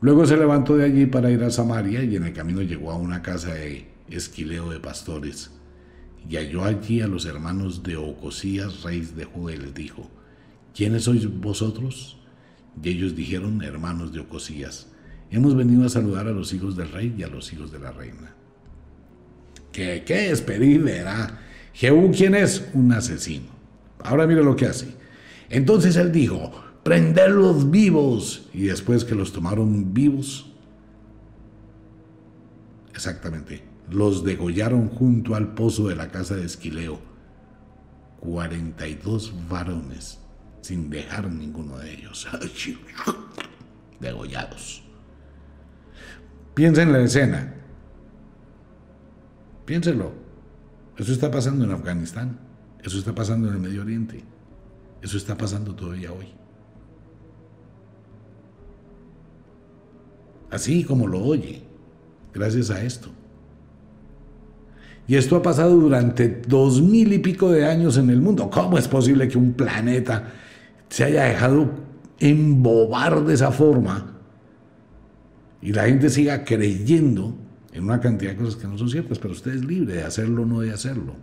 Luego se levantó de allí para ir a Samaria y en el camino llegó a una casa de esquileo de pastores y halló allí a los hermanos de Ocosías, rey de Judá, y les dijo, ¿quiénes sois vosotros? Y ellos dijeron, hermanos de Ocosías, hemos venido a saludar a los hijos del rey y a los hijos de la reina. ¿Qué, qué es pedir? Verá. Jehú, ¿quién es? Un asesino. Ahora mire lo que hace. Entonces él dijo, prenderlos vivos. Y después que los tomaron vivos, exactamente, los degollaron junto al pozo de la casa de Esquileo. 42 varones, sin dejar ninguno de ellos. (laughs) Degollados. Piensa en la escena. Piénselo. Eso está pasando en Afganistán. Eso está pasando en el Medio Oriente. Eso está pasando todavía hoy. Así como lo oye, gracias a esto. Y esto ha pasado durante dos mil y pico de años en el mundo. ¿Cómo es posible que un planeta se haya dejado embobar de esa forma y la gente siga creyendo en una cantidad de cosas que no son ciertas, pero usted es libre de hacerlo o no de hacerlo.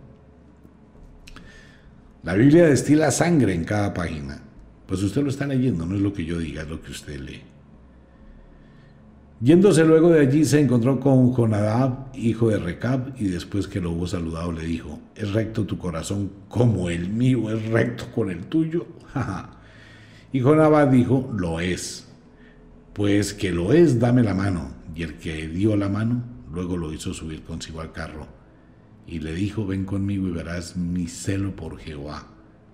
La Biblia destila sangre en cada página. Pues usted lo está leyendo, no es lo que yo diga, es lo que usted lee. Yéndose luego de allí se encontró con Jonadab, hijo de Recab, y después que lo hubo saludado le dijo, ¿es recto tu corazón como el mío es recto con el tuyo? y Jonadab dijo, lo es. Pues que lo es, dame la mano. Y el que dio la mano, luego lo hizo subir consigo al carro. Y le dijo, ven conmigo y verás mi celo por Jehová.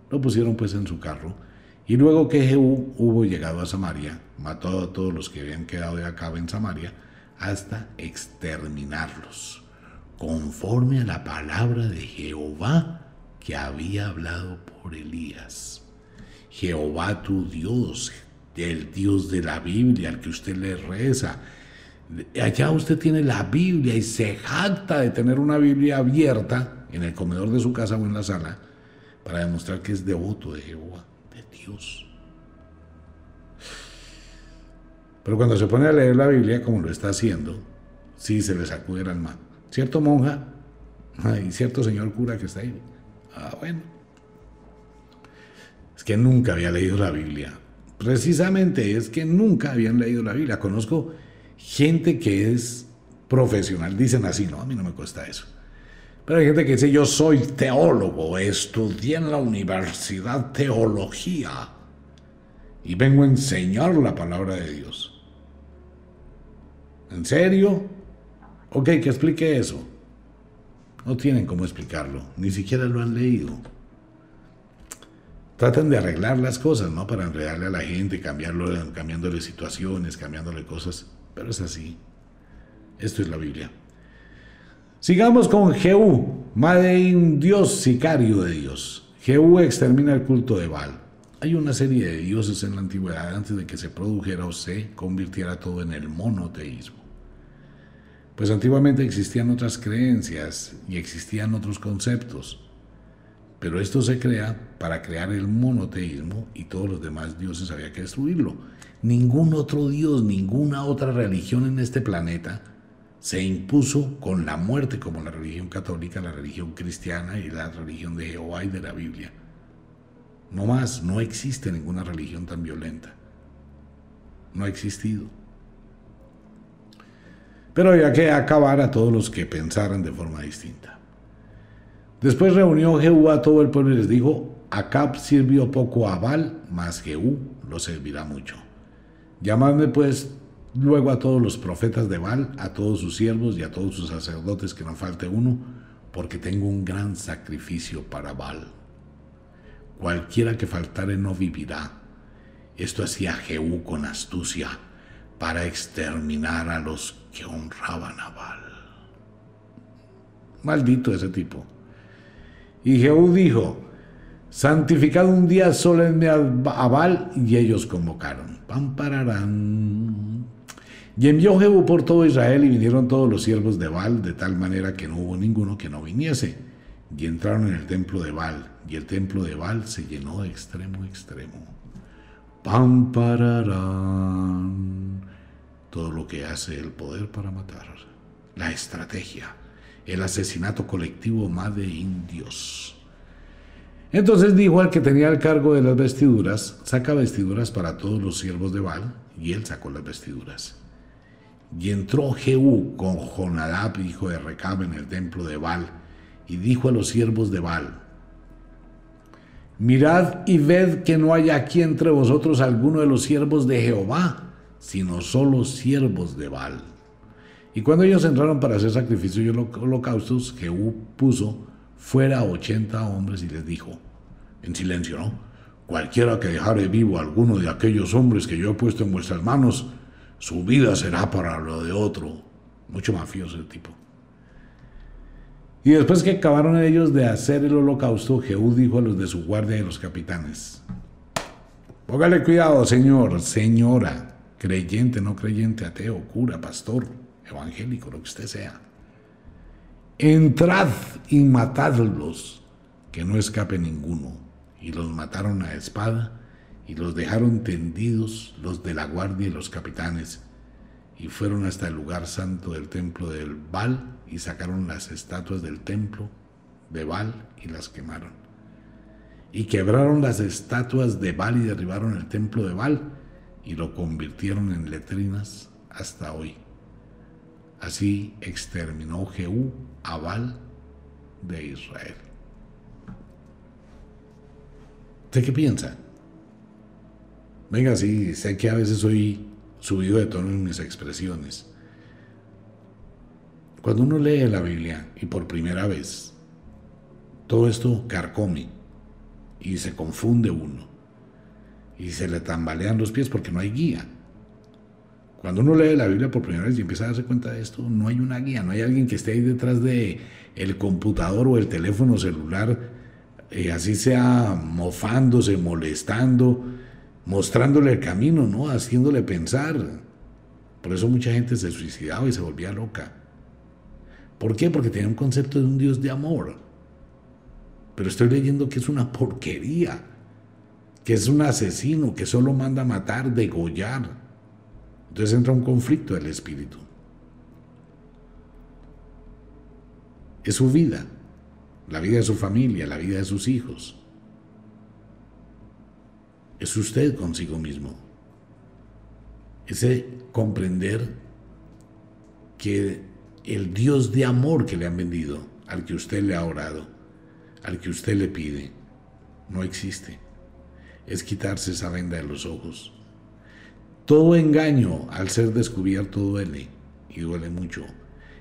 Lo pusieron pues en su carro y luego que Jehú hubo llegado a Samaria, mató a todos los que habían quedado de acá en Samaria, hasta exterminarlos, conforme a la palabra de Jehová que había hablado por Elías. Jehová tu Dios, el Dios de la Biblia, al que usted le reza. Allá usted tiene la Biblia y se jacta de tener una Biblia abierta en el comedor de su casa o en la sala para demostrar que es devoto de Jehová. Dios. Pero cuando se pone a leer la Biblia, como lo está haciendo, sí se le sacude el alma. Cierto monja y cierto señor cura que está ahí. Ah, bueno. Es que nunca había leído la Biblia. Precisamente es que nunca habían leído la Biblia. Conozco gente que es profesional, dicen así, no, a mí no me cuesta eso. Pero hay gente que dice, yo soy teólogo, estudié en la universidad teología y vengo a enseñar la palabra de Dios. ¿En serio? Ok, que explique eso. No tienen cómo explicarlo, ni siquiera lo han leído. Tratan de arreglar las cosas, ¿no? Para enredarle a la gente, cambiarlo, cambiándole situaciones, cambiándole cosas, pero es así. Esto es la Biblia. Sigamos con Jehú, madre dios sicario de Dios. Jehú extermina el culto de Baal. Hay una serie de dioses en la antigüedad antes de que se produjera o se convirtiera todo en el monoteísmo. Pues antiguamente existían otras creencias y existían otros conceptos, pero esto se crea para crear el monoteísmo y todos los demás dioses había que destruirlo. Ningún otro dios, ninguna otra religión en este planeta se impuso con la muerte como la religión católica, la religión cristiana y la religión de Jehová y de la Biblia. No más, no existe ninguna religión tan violenta. No ha existido. Pero había que acabar a todos los que pensaran de forma distinta. Después reunió Jehú a todo el pueblo y les dijo, Acab sirvió poco a Baal, mas Jehú lo servirá mucho. Llamadme pues luego a todos los profetas de Baal, a todos sus siervos y a todos sus sacerdotes, que no falte uno, porque tengo un gran sacrificio para Baal. Cualquiera que faltare no vivirá. Esto hacía Jehú con astucia para exterminar a los que honraban a Baal. Maldito ese tipo. Y Jehú dijo, santificad un día solemne a Baal, y ellos convocaron. Pam pararán. Y envió Jehú por todo Israel y vinieron todos los siervos de Baal, de tal manera que no hubo ninguno que no viniese. Y entraron en el templo de Baal, y el templo de Baal se llenó de extremo a extremo. Pampararán. Todo lo que hace el poder para matar. La estrategia. El asesinato colectivo más de indios. Entonces dijo al que tenía el cargo de las vestiduras, saca vestiduras para todos los siervos de Baal, y él sacó las vestiduras. Y entró Jehú con Jonadab, hijo de Recab, en el templo de Baal, y dijo a los siervos de Baal, Mirad y ved que no haya aquí entre vosotros alguno de los siervos de Jehová, sino solo siervos de Baal. Y cuando ellos entraron para hacer sacrificios y holocaustos, Jehú puso fuera a ochenta hombres y les dijo, en silencio, ¿no? Cualquiera que dejare vivo a alguno de aquellos hombres que yo he puesto en vuestras manos, su vida será para lo de otro. Mucho mafioso el tipo. Y después que acabaron ellos de hacer el holocausto, Jehú dijo a los de su guardia y los capitanes, Póngale cuidado, señor, señora, creyente, no creyente, ateo, cura, pastor, evangélico, lo que usted sea. Entrad y matadlos, que no escape ninguno. Y los mataron a espada y los dejaron tendidos los de la guardia y los capitanes, y fueron hasta el lugar santo del templo del Baal y sacaron las estatuas del templo de Baal y las quemaron. y quebraron las estatuas de Baal y derribaron el templo de Baal y lo convirtieron en letrinas hasta hoy. Así exterminó Jehú a Baal de Israel. ¿Usted qué piensa? Venga, sí, sé que a veces soy subido de tono en mis expresiones. Cuando uno lee la Biblia y por primera vez, todo esto carcome y se confunde uno y se le tambalean los pies porque no hay guía. Cuando uno lee la Biblia por primera vez y empieza a darse cuenta de esto, no hay una guía, no hay alguien que esté ahí detrás de el computador o el teléfono celular, eh, así sea mofándose, molestando, mostrándole el camino, ¿no? Haciéndole pensar. Por eso mucha gente se suicidaba y se volvía loca. ¿Por qué? Porque tenía un concepto de un Dios de amor. Pero estoy leyendo que es una porquería, que es un asesino, que solo manda matar, degollar. Entonces entra un conflicto del espíritu. Es su vida, la vida de su familia, la vida de sus hijos. Es usted consigo mismo. Ese comprender que el Dios de amor que le han vendido, al que usted le ha orado, al que usted le pide, no existe. Es quitarse esa venda de los ojos. Todo engaño al ser descubierto duele, y duele mucho,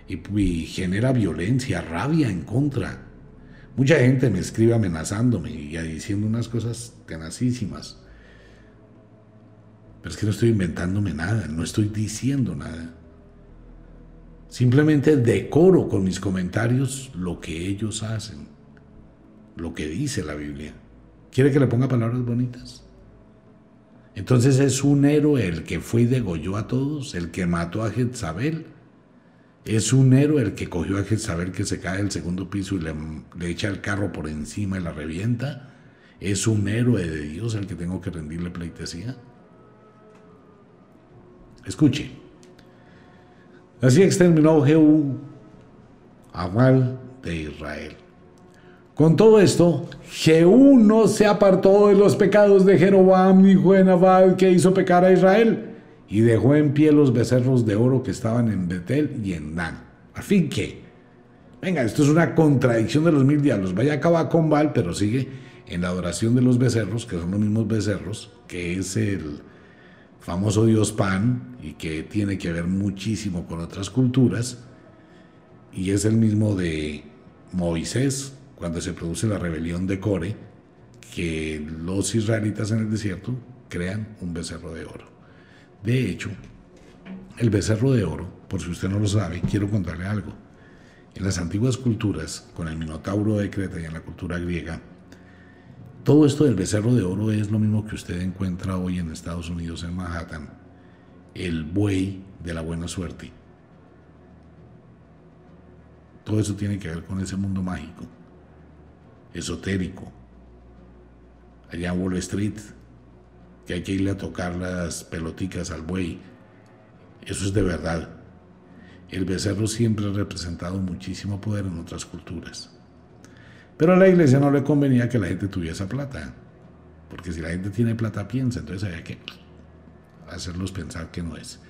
y, genera violencia, rabia en contra. Mucha gente me escribe amenazándome y diciendo unas cosas tenacísimas. Pero es que no estoy inventándome nada, no estoy diciendo nada. Simplemente decoro con mis comentarios lo que ellos hacen, lo que dice la Biblia. ¿Quiere que le ponga palabras bonitas? Entonces es un héroe el que fue y degolló a todos, el que mató a Jezabel. Es un héroe el que cogió a Jezabel que se cae del segundo piso y le, le echa el carro por encima y la revienta. Es un héroe de Dios el que tengo que rendirle pleitesía. Escuche. Así exterminó Jehú a de Israel. Con todo esto, Jehú no se apartó de los pecados de Jeroboam, hijo de Nabal, que hizo pecar a Israel, y dejó en pie los becerros de oro que estaban en Betel y en Dan. A fin que, venga, esto es una contradicción de los mil diablos. Vaya a acabar con Baal, pero sigue en la adoración de los becerros, que son los mismos becerros, que es el, famoso dios Pan y que tiene que ver muchísimo con otras culturas, y es el mismo de Moisés, cuando se produce la rebelión de Core, que los israelitas en el desierto crean un becerro de oro. De hecho, el becerro de oro, por si usted no lo sabe, quiero contarle algo. En las antiguas culturas, con el Minotauro de Creta y en la cultura griega, todo esto del becerro de oro es lo mismo que usted encuentra hoy en Estados Unidos, en Manhattan, el buey de la buena suerte. Todo eso tiene que ver con ese mundo mágico, esotérico. Allá en Wall Street, que hay que irle a tocar las peloticas al buey. Eso es de verdad. El becerro siempre ha representado muchísimo poder en otras culturas. Pero a la iglesia no le convenía que la gente tuviese plata. Porque si la gente tiene plata, piensa. Entonces había que hacerlos pensar que no es.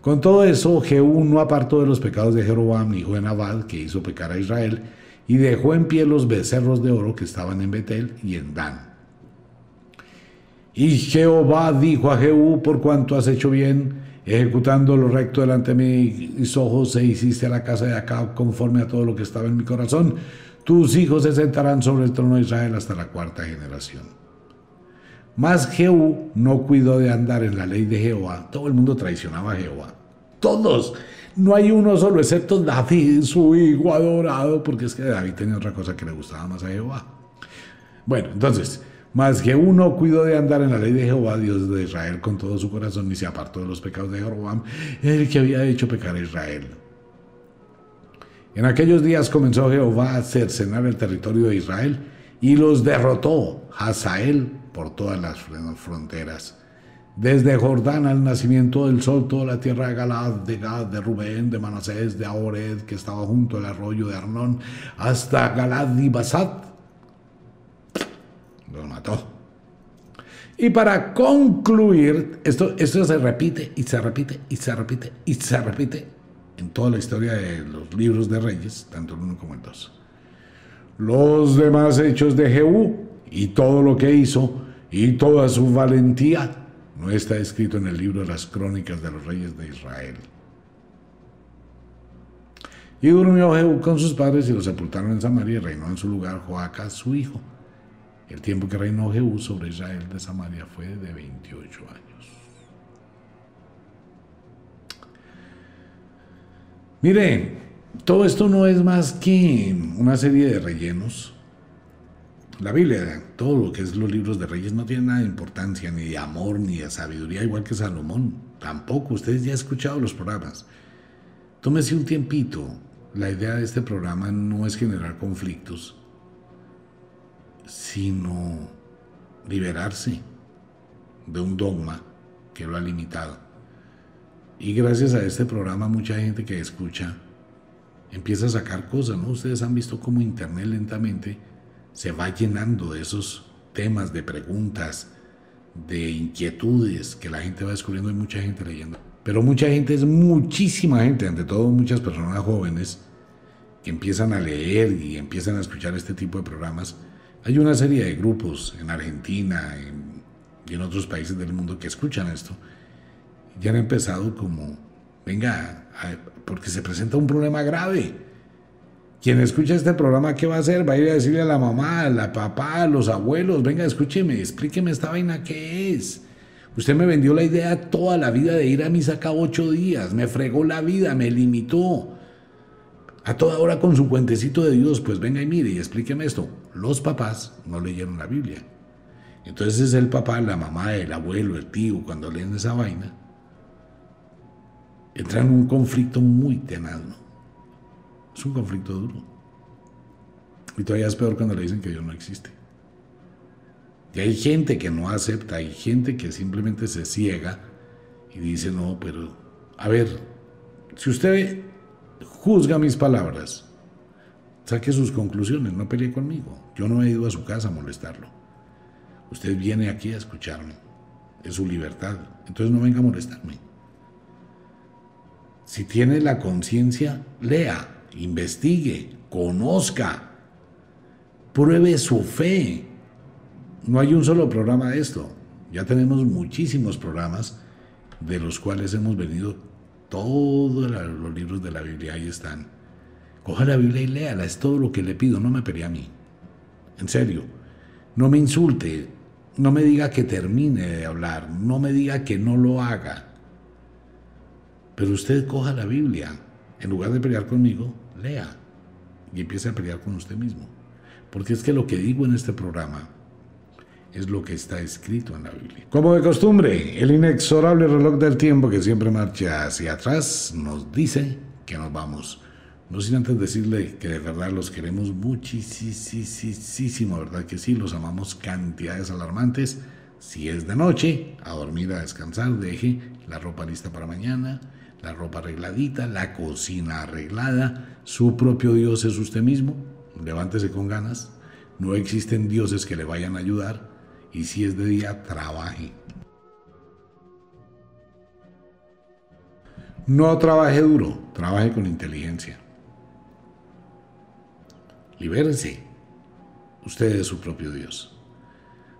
Con todo eso, Jehú no apartó de los pecados de Jeroboam, hijo de Nabal, que hizo pecar a Israel, y dejó en pie los becerros de oro que estaban en Betel y en Dan. Y Jehová dijo a Jehú, por cuanto has hecho bien, ejecutando lo recto delante de mis ojos, e hiciste a la casa de Acab conforme a todo lo que estaba en mi corazón, tus hijos se sentarán sobre el trono de Israel hasta la cuarta generación. Mas Jehú no cuidó de andar en la ley de Jehová. Todo el mundo traicionaba a Jehová. Todos. No hay uno solo, excepto David, su hijo adorado, porque es que David tenía otra cosa que le gustaba más a Jehová. Bueno, entonces, mas Jehú no cuidó de andar en la ley de Jehová, Dios de Israel, con todo su corazón, ni se apartó de los pecados de Jeroboam, el que había hecho pecar a Israel. En aquellos días comenzó Jehová a cercenar el territorio de Israel y los derrotó Hazael por todas las fronteras. Desde Jordán al nacimiento del sol, toda la tierra de Galad, de Gad, de Rubén, de Manasés, de Aored, que estaba junto al arroyo de Arnón, hasta Galad y Basat. los mató. Y para concluir, esto, esto se repite y se repite y se repite y se repite en toda la historia de los libros de reyes, tanto el uno como el dos. Los demás hechos de Jehú y todo lo que hizo y toda su valentía no está escrito en el libro de las crónicas de los reyes de Israel. Y durmió Jehú con sus padres y lo sepultaron en Samaria y reinó en su lugar Joacas, su hijo. El tiempo que reinó Jehú sobre Israel de Samaria fue de 28 años. Mire, todo esto no es más que una serie de rellenos. La Biblia, todo lo que es los libros de reyes, no tiene nada de importancia, ni de amor, ni de sabiduría, igual que Salomón. Tampoco, ustedes ya han escuchado los programas. Tómese un tiempito, la idea de este programa no es generar conflictos, sino liberarse de un dogma que lo ha limitado. Y gracias a este programa mucha gente que escucha empieza a sacar cosas, ¿no? Ustedes han visto cómo Internet lentamente se va llenando de esos temas, de preguntas, de inquietudes que la gente va descubriendo y mucha gente leyendo. Pero mucha gente es muchísima gente, ante todo muchas personas jóvenes que empiezan a leer y empiezan a escuchar este tipo de programas. Hay una serie de grupos en Argentina y en otros países del mundo que escuchan esto. Ya han empezado como, venga, porque se presenta un problema grave. Quien escucha este programa, ¿qué va a hacer? Va a ir a decirle a la mamá, a la papá, a los abuelos, venga, escúcheme, explíqueme esta vaina, ¿qué es? Usted me vendió la idea toda la vida de ir a misa cada ocho días, me fregó la vida, me limitó. A toda hora con su cuentecito de Dios, pues venga y mire y explíqueme esto. Los papás no leyeron la Biblia. Entonces es el papá, la mamá, el abuelo, el tío, cuando leen esa vaina, entran en un conflicto muy tenaz. Es un conflicto duro. Y todavía es peor cuando le dicen que Dios no existe. Y hay gente que no acepta, hay gente que simplemente se ciega y dice, no, pero, a ver, si usted juzga mis palabras, saque sus conclusiones, no pelee conmigo. Yo no he ido a su casa a molestarlo. Usted viene aquí a escucharme. Es su libertad. Entonces no venga a molestarme. Si tiene la conciencia, lea, investigue, conozca, pruebe su fe no hay un solo programa de esto. Ya tenemos muchísimos programas de los cuales hemos venido todos los libros de la Biblia. Ahí están. Coja la Biblia y léala. Es todo lo que le pido. No me pelee a mí. En serio. No me insulte. No me diga que termine de hablar. No me diga que no lo haga. Pero usted coja la Biblia. En lugar de pelear conmigo, lea. Y empiece a pelear con usted mismo. Porque es que lo que digo en este programa es lo que está escrito en la Biblia. Como de costumbre, el inexorable reloj del tiempo que siempre marcha hacia atrás nos dice que nos vamos. No sin antes decirle que de verdad los queremos muchísimo, ¿verdad? Que sí, los amamos cantidades alarmantes. Si es de noche, a dormir, a descansar, deje la ropa lista para mañana, la ropa arregladita, la cocina arreglada. Su propio Dios es usted mismo. Levántese con ganas. No existen dioses que le vayan a ayudar y si es de día, trabaje. No trabaje duro, trabaje con inteligencia. Libérese. Usted es su propio Dios.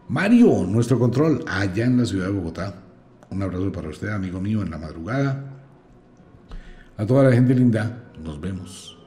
Mario, nuestro control, allá en la ciudad de Bogotá. Un abrazo para usted, amigo mío, en la madrugada. A toda la gente linda, nos vemos.